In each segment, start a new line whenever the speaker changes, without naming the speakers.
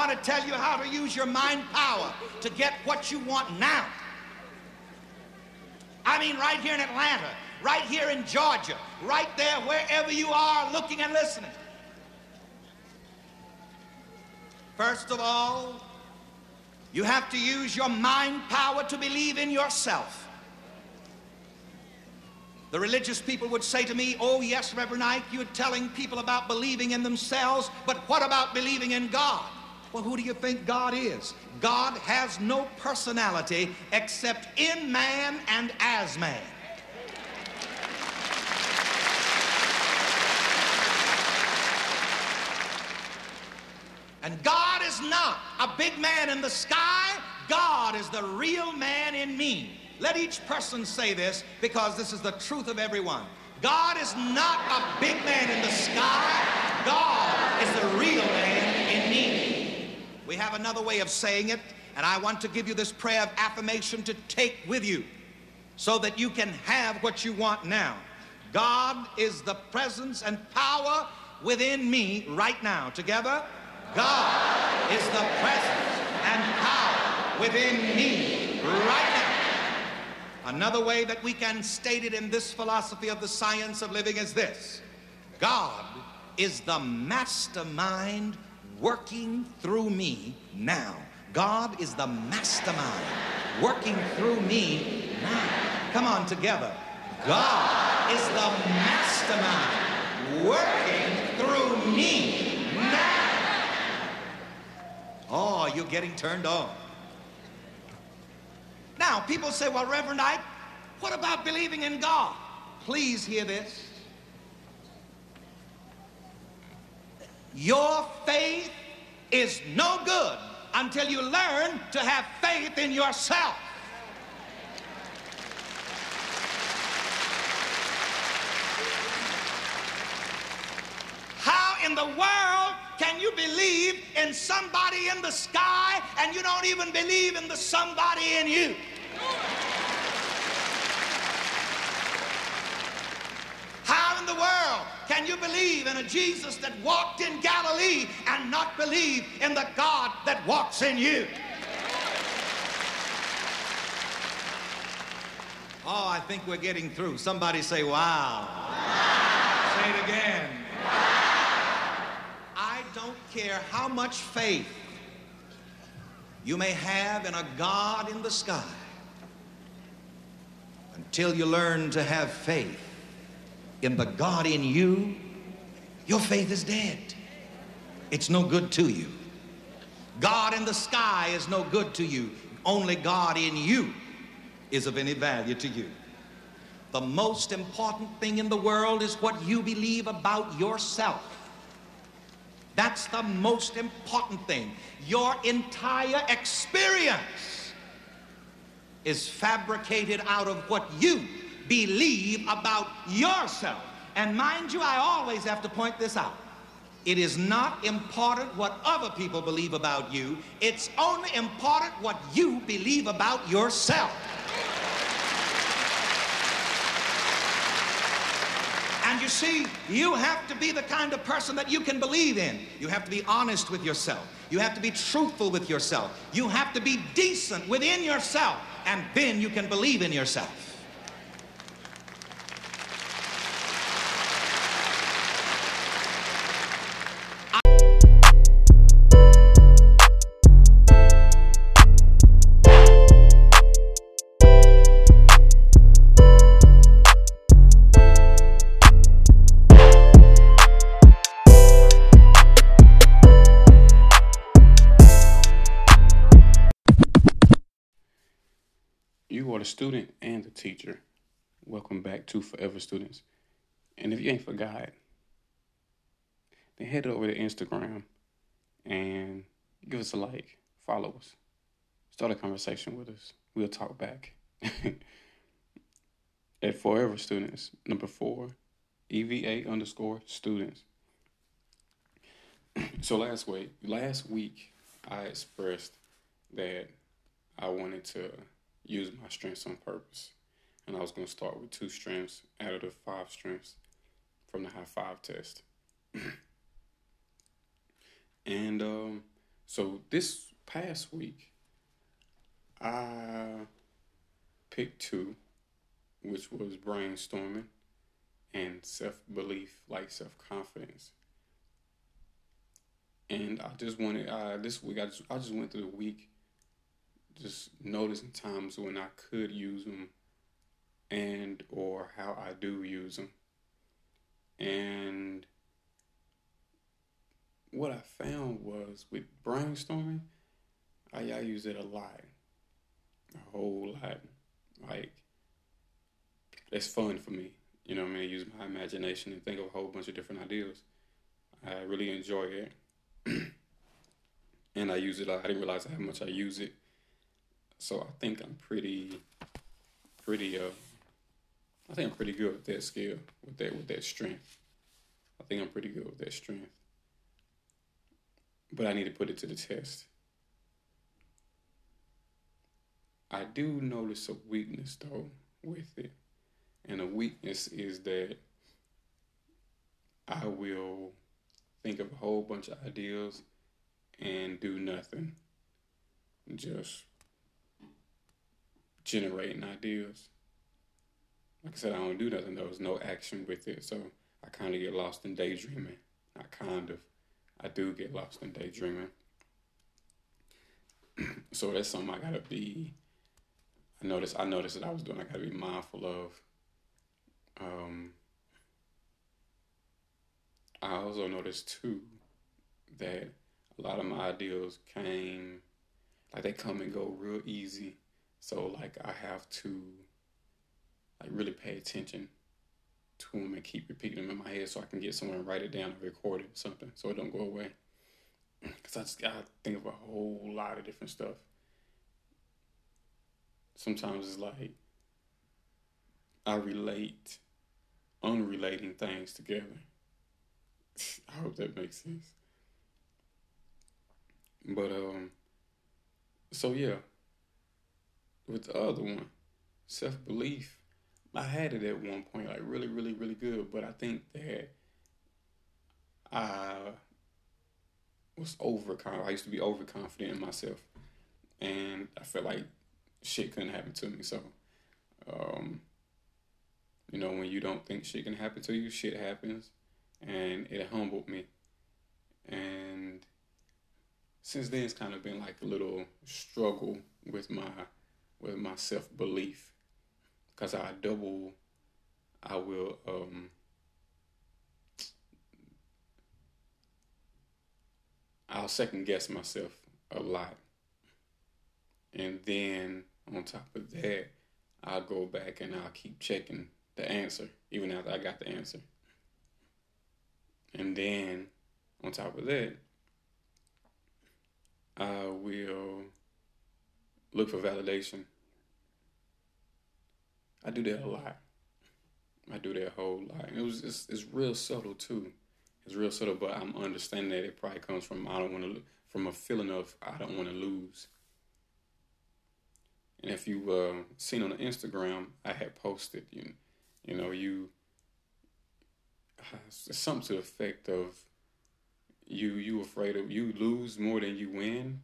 want to tell you how to use your mind power to get what you want now. I mean, right here in Atlanta, right here in Georgia, right there, wherever you are looking and listening. First of all, you have to use your mind power to believe in yourself. The religious people would say to me, Oh, yes, Reverend Ike, you're telling people about believing in themselves, but what about believing in God? Well, who do you think God is? God has no personality except in man and as man. And God is not a big man in the sky. God is the real man in me. Let each person say this because this is the truth of everyone. God is not a big man in the sky. God is the real man in me. We have another way of saying it, and I want to give you this prayer of affirmation to take with you so that you can have what you want now. God is the presence and power within me right now. Together, God is the presence and power within me right now. Another way that we can state it in this philosophy of the science of living is this God is the mastermind working through me now. God is the mastermind working through me now. Come on together. God is the mastermind working through me now. Oh, you're getting turned on. Now, people say, well, Reverend Ike, what about believing in God? Please hear this. Your faith is no good until you learn to have faith in yourself. How in the world can you believe in somebody in the sky and you don't even believe in the somebody in you? How in the world can you believe in a Jesus that walked in Galilee and not believe in the God that walks in you? Oh, I think we're getting through. Somebody say, wow. wow. Say it again. Wow. I don't care how much faith you may have in a God in the sky until you learn to have faith in the God in you, your faith is dead. It's no good to you. God in the sky is no good to you. Only God in you is of any value to you. The most important thing in the world is what you believe about yourself. That's the most important thing. Your entire experience is fabricated out of what you believe about yourself. And mind you, I always have to point this out. It is not important what other people believe about you. It's only important what you believe about yourself. And you see, you have to be the kind of person that you can believe in. You have to be honest with yourself. You have to be truthful with yourself. You have to be decent within yourself. And then you can believe in yourself.
Student and the teacher. Welcome back to Forever Students. And if you ain't forgot, then head over to Instagram and give us a like, follow us, start a conversation with us. We'll talk back. At Forever Students, number four, EVA underscore students. so last week, last week, I expressed that I wanted to use my strengths on purpose. And I was going to start with two strengths out of the five strengths from the high five test. and um, So this past week, I picked two, which was brainstorming and self belief, like self confidence. And I just wanted uh, this week. I just I just went through the week, just noticing times when I could use them, and or how I do use them. And what I found was with brainstorming, I, I use it a lot, a whole lot. Like it's fun for me. You know, I mean, use my imagination and think of a whole bunch of different ideas. I really enjoy it, and I use it. I didn't realize how much I use it, so I think I'm pretty, pretty. Uh, I think I'm pretty good with that skill, with that, with that strength. I think I'm pretty good with that strength but I need to put it to the test. I do notice a weakness though with it. And a weakness is that I will think of a whole bunch of ideas and do nothing. Just generating ideas. Like I said, I don't do nothing. There was no action with it. So I kind of get lost in daydreaming. I kind of. I do get lost in daydreaming. so that's something I gotta be. I noticed. I noticed that I was doing. I gotta be mindful of. Um, I also noticed too that a lot of my ideas came, like they come and go real easy. So like I have to, like really pay attention to them and keep repeating them in my head so I can get somewhere and write it down and record it or something so it don't go away. Because I just gotta think of a whole lot of different stuff. Sometimes it's like I relate unrelating things together. I hope that makes sense. But um so yeah. With the other one, self belief I had it at one point, like really, really, really good. But I think that I was overconfident. I used to be overconfident in myself, and I felt like shit couldn't happen to me. So, um, you know, when you don't think shit can happen to you, shit happens, and it humbled me. And since then, it's kind of been like a little struggle with my with my self belief because I double, I will, um, I'll second guess myself a lot. And then on top of that, I'll go back and I'll keep checking the answer, even after I got the answer. And then on top of that, I will look for validation I do that a lot. I do that whole lot. And it was it's, it's real subtle too. It's real subtle, but I'm understanding that it probably comes from I don't want to from a feeling of I don't want to lose. And if you've uh, seen on the Instagram, I had posted you, you know, you something to the effect of you you afraid of you lose more than you win,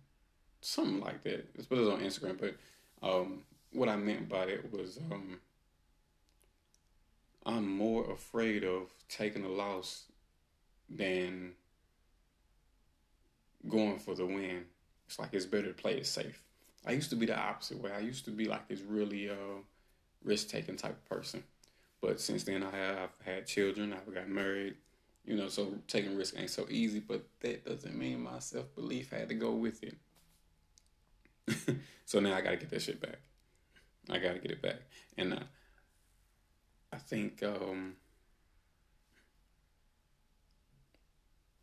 something like that. It's put it on Instagram, but um, what I meant by it was um, I'm more afraid of taking a loss than going for the win. It's like it's better to play it safe. I used to be the opposite way. I used to be like this really uh, risk taking type of person. But since then, I have had children. I've got married. You know, so taking risk ain't so easy. But that doesn't mean my self belief had to go with it. so now I got to get that shit back. I got to get it back. And uh, I think um,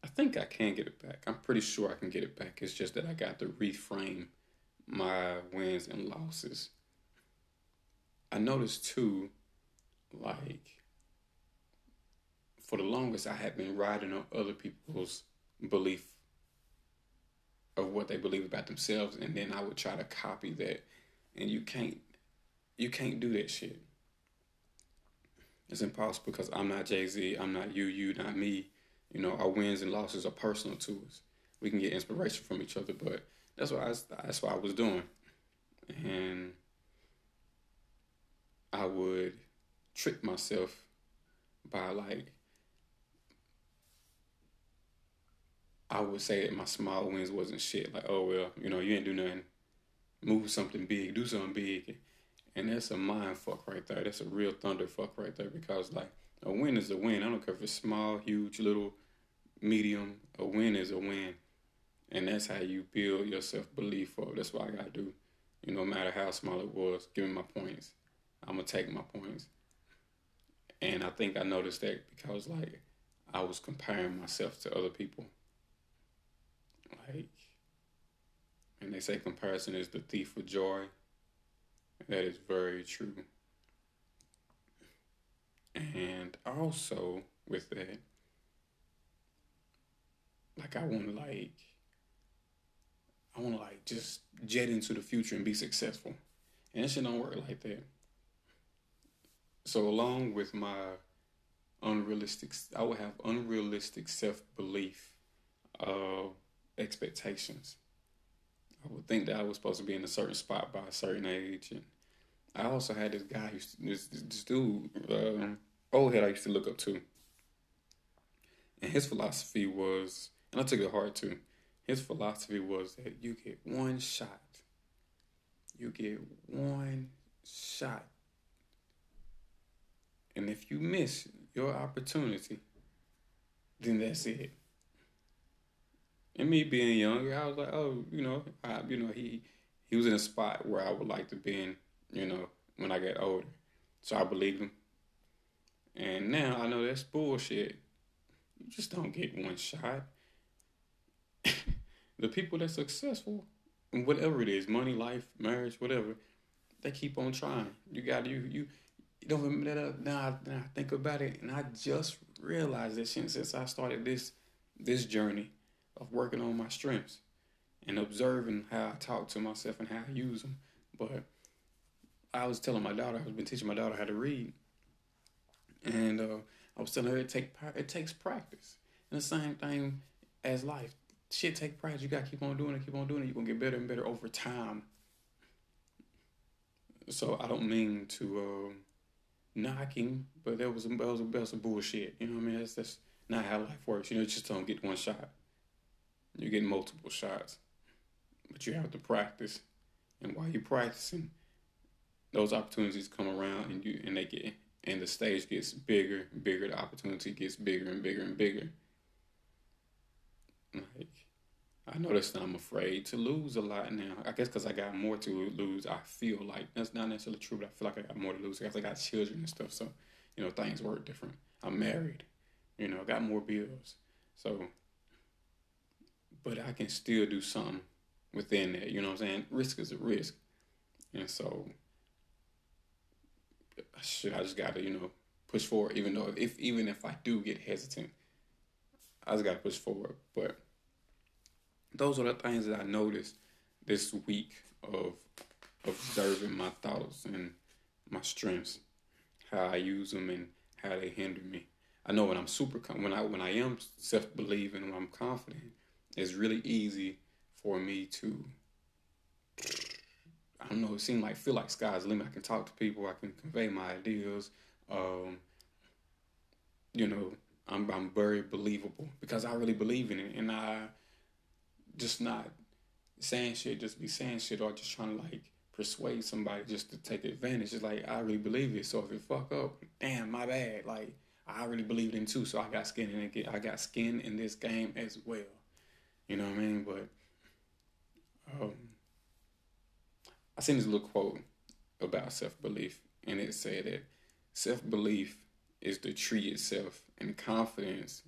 I think I can get it back. I'm pretty sure I can get it back. It's just that I got to reframe my wins and losses. I noticed too, like for the longest, I had been riding on other people's belief of what they believe about themselves, and then I would try to copy that, and you can't, you can't do that shit. It's impossible because I'm not Jay Z, I'm not you, you not me. You know, our wins and losses are personal to us. we can get inspiration from each other. But that's what I that's what I was doing, and I would trick myself by like I would say that my small wins wasn't shit. Like, oh well, you know, you ain't do nothing. Move something big, do something big. And that's a mind fuck right there. That's a real thunder fuck right there because like a win is a win. I don't care if it's small, huge, little, medium. A win is a win. And that's how you build your self belief up. That's what I gotta do. You know, no matter how small it was, give me my points. I'm gonna take my points. And I think I noticed that because like I was comparing myself to other people. Like and they say comparison is the thief of joy. That is very true. And also with that, like I want to like, I want to like just jet into the future and be successful, and it should don't work like that. So along with my unrealistic, I would have unrealistic self belief, uh, expectations. I would think that I was supposed to be in a certain spot by a certain age, and I also had this guy, this this dude, um, old head I used to look up to, and his philosophy was, and I took it hard too. His philosophy was that you get one shot. You get one shot, and if you miss your opportunity, then that's it. And me being younger, I was like, oh, you know, I, you know, he he was in a spot where I would like to be in you know, when I get older. So I believed him. And now I know that's bullshit. You just don't get one shot. the people that's successful, whatever it is, money, life, marriage, whatever, they keep on trying. You got you you you don't uh, now I, now I think about it and I just realized that since I started this this journey of working on my strengths and observing how I talk to myself and how I use them. But I was telling my daughter, I've been teaching my daughter how to read, and uh, I was telling her it take it takes practice. And the same thing as life, shit take practice. You gotta keep on doing it, keep on doing it. You're gonna get better and better over time. So I don't mean to uh, him, but that was that was, that was bullshit. You know what I mean? That's that's not how life works. You know, you just don't get one shot. You get multiple shots, but you have to practice. And while you're practicing, those opportunities come around and you and they get and the stage gets bigger, bigger. The opportunity gets bigger and bigger and bigger. Like I noticed I'm afraid to lose a lot now. I guess because I got more to lose. I feel like that's not necessarily true, but I feel like I got more to lose. Because I got children and stuff, so you know things work different. I'm married, you know, got more bills, so. But I can still do something within that. You know what I'm saying? Risk is a risk, and so shit, I just gotta, you know, push forward. Even though if even if I do get hesitant, I just gotta push forward. But those are the things that I noticed this week of observing my thoughts and my strengths, how I use them and how they hinder me. I know when I'm super when I when I am self believing when I'm confident, it's really easy for me to I don't know, it seemed like feel like sky's the limit. I can talk to people, I can convey my ideas. Um, you know, I'm I'm very believable because I really believe in it and I just not saying shit, just be saying shit or just trying to like persuade somebody just to take advantage. It's like I really believe it. So if it fuck up, damn, my bad. Like I really believed in too. So I got skin in it. I got skin in this game as well. You know what I mean? But um I seen this little quote about self belief, and it said that self belief is the tree itself, and confidence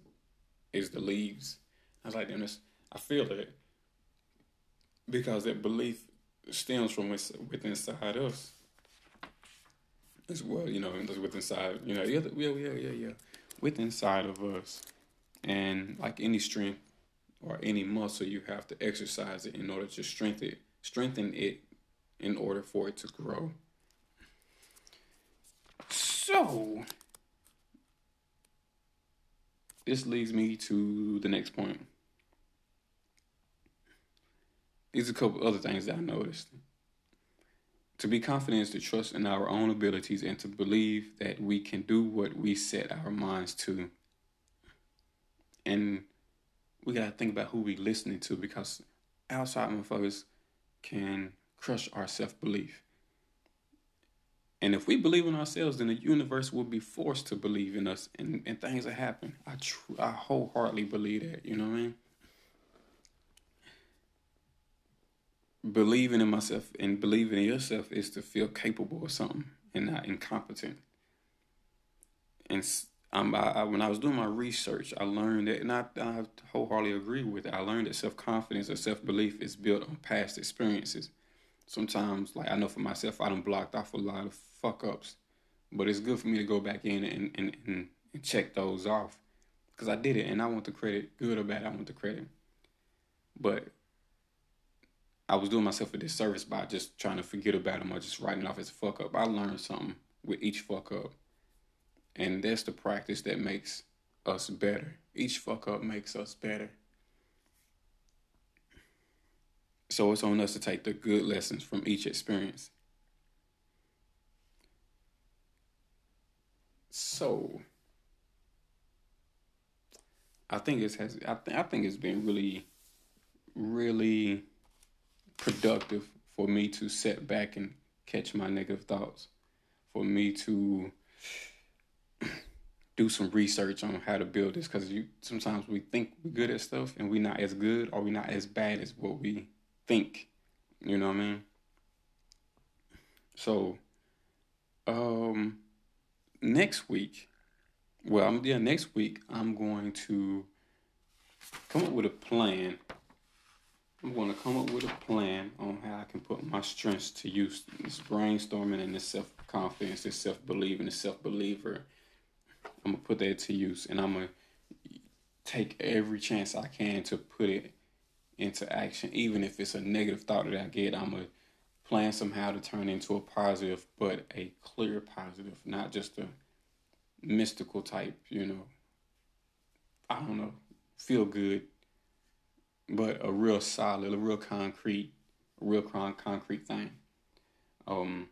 is the leaves. I was like, damn, this, I feel it because that belief stems from within inside us as well. You know, within inside, you know, yeah, yeah, yeah, yeah, yeah, within inside of us, and like any strength or any muscle, you have to exercise it in order to strengthen it, strengthen it in order for it to grow. So, this leads me to the next point. These are a couple other things that I noticed. To be confident is to trust in our own abilities and to believe that we can do what we set our minds to. And we gotta think about who we listening to because outside motherfuckers can crush our self belief. And if we believe in ourselves, then the universe will be forced to believe in us, and, and things will happen. I tr- I wholeheartedly believe that. You know what I mean? Believing in myself and believing in yourself is to feel capable of something and not incompetent. And um, I, I, when I was doing my research, I learned that, and I, I wholeheartedly agree with it. I learned that self confidence or self belief is built on past experiences sometimes, like I know for myself, I done blocked off a lot of fuck ups, but it's good for me to go back in and and, and, and check those off because I did it and I want the credit, good or bad, I want the credit. But I was doing myself a disservice by just trying to forget about them or just writing it off as a fuck up. I learned something with each fuck up, and that's the practice that makes us better. Each fuck up makes us better. So it's on us to take the good lessons from each experience. So I think it has I, th- I think it's been really really productive for me to sit back and catch my negative thoughts. For me to do some research on how to build this because you sometimes we think we're good at stuff and we're not as good or we're not as bad as what we think. You know what I mean? So, um, next week, well, I'm yeah, next week I'm going to come up with a plan. I'm going to come up with a plan on how I can put my strengths to use. This brainstorming and this self confidence, this self believing, this self believer. I'm gonna put that to use, and I'm gonna take every chance I can to put it into action, even if it's a negative thought that I get. I'm gonna plan somehow to turn into a positive, but a clear positive, not just a mystical type. You know, I don't know, feel good, but a real solid, a real concrete, a real con- concrete thing. Um.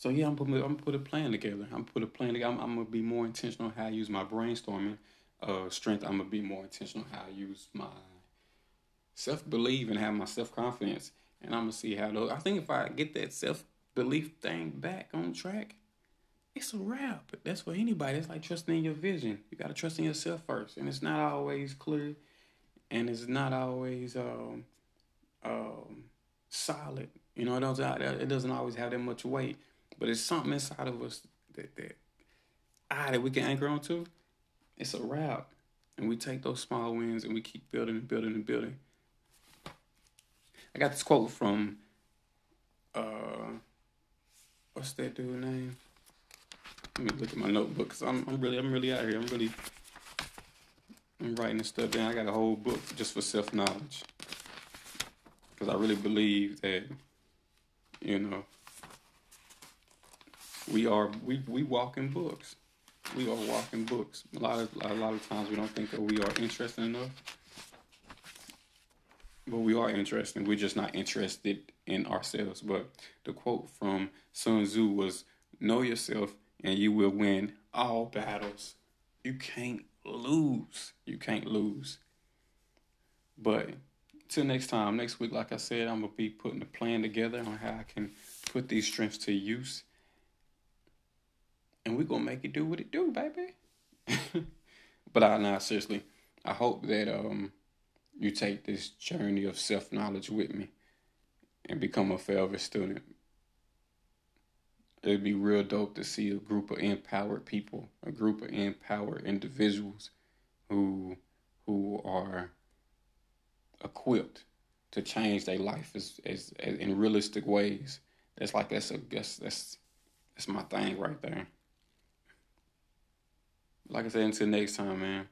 So yeah, I'm putting, I'm put a plan together. I'm put a plan together. I'm, I'm gonna be more intentional how I use my brainstorming uh, strength, I'm gonna be more intentional how I use my self belief and have my self confidence, and I'm gonna see how those. I think if I get that self belief thing back on track, it's a wrap. That's for anybody. It's like trusting in your vision. You gotta trust in yourself first, and it's not always clear, and it's not always um, um, solid. You know, it doesn't it doesn't always have that much weight, but it's something inside of us that that ah that we can anchor onto it's a wrap. And we take those small wins and we keep building and building and building. I got this quote from uh what's that dude name? Let me look at my notebook because I'm I'm really I'm really out here. I'm really I'm writing this stuff down. I got a whole book just for self knowledge. Because I really believe that, you know, we are we we walk in books we are walking books. A lot of a lot of times we don't think that we are interesting enough, but we are interesting. We're just not interested in ourselves. But the quote from Sun Tzu was, "Know yourself, and you will win all battles. You can't lose. You can't lose." But till next time, next week, like I said, I'm gonna be putting a plan together on how I can put these strengths to use and we're gonna make it do what it do, baby. but I nah, seriously, I hope that um you take this journey of self knowledge with me and become a forever student. It'd be real dope to see a group of empowered people, a group of empowered individuals who who are equipped to change their life as, as, as in realistic ways. That's like that's a guess that's that's my thing right there like I said, until next time, man,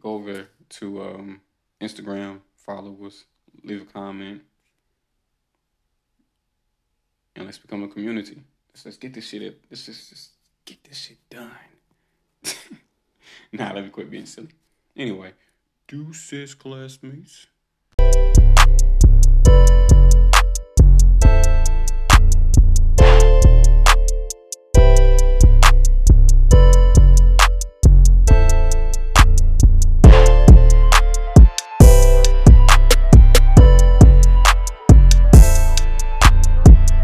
go over to um, Instagram, follow us, leave a comment, and let's become a community. Let's, let's get this shit. Up. Let's just, just get this shit done. nah, let me quit being silly. Anyway, deuces, classmates.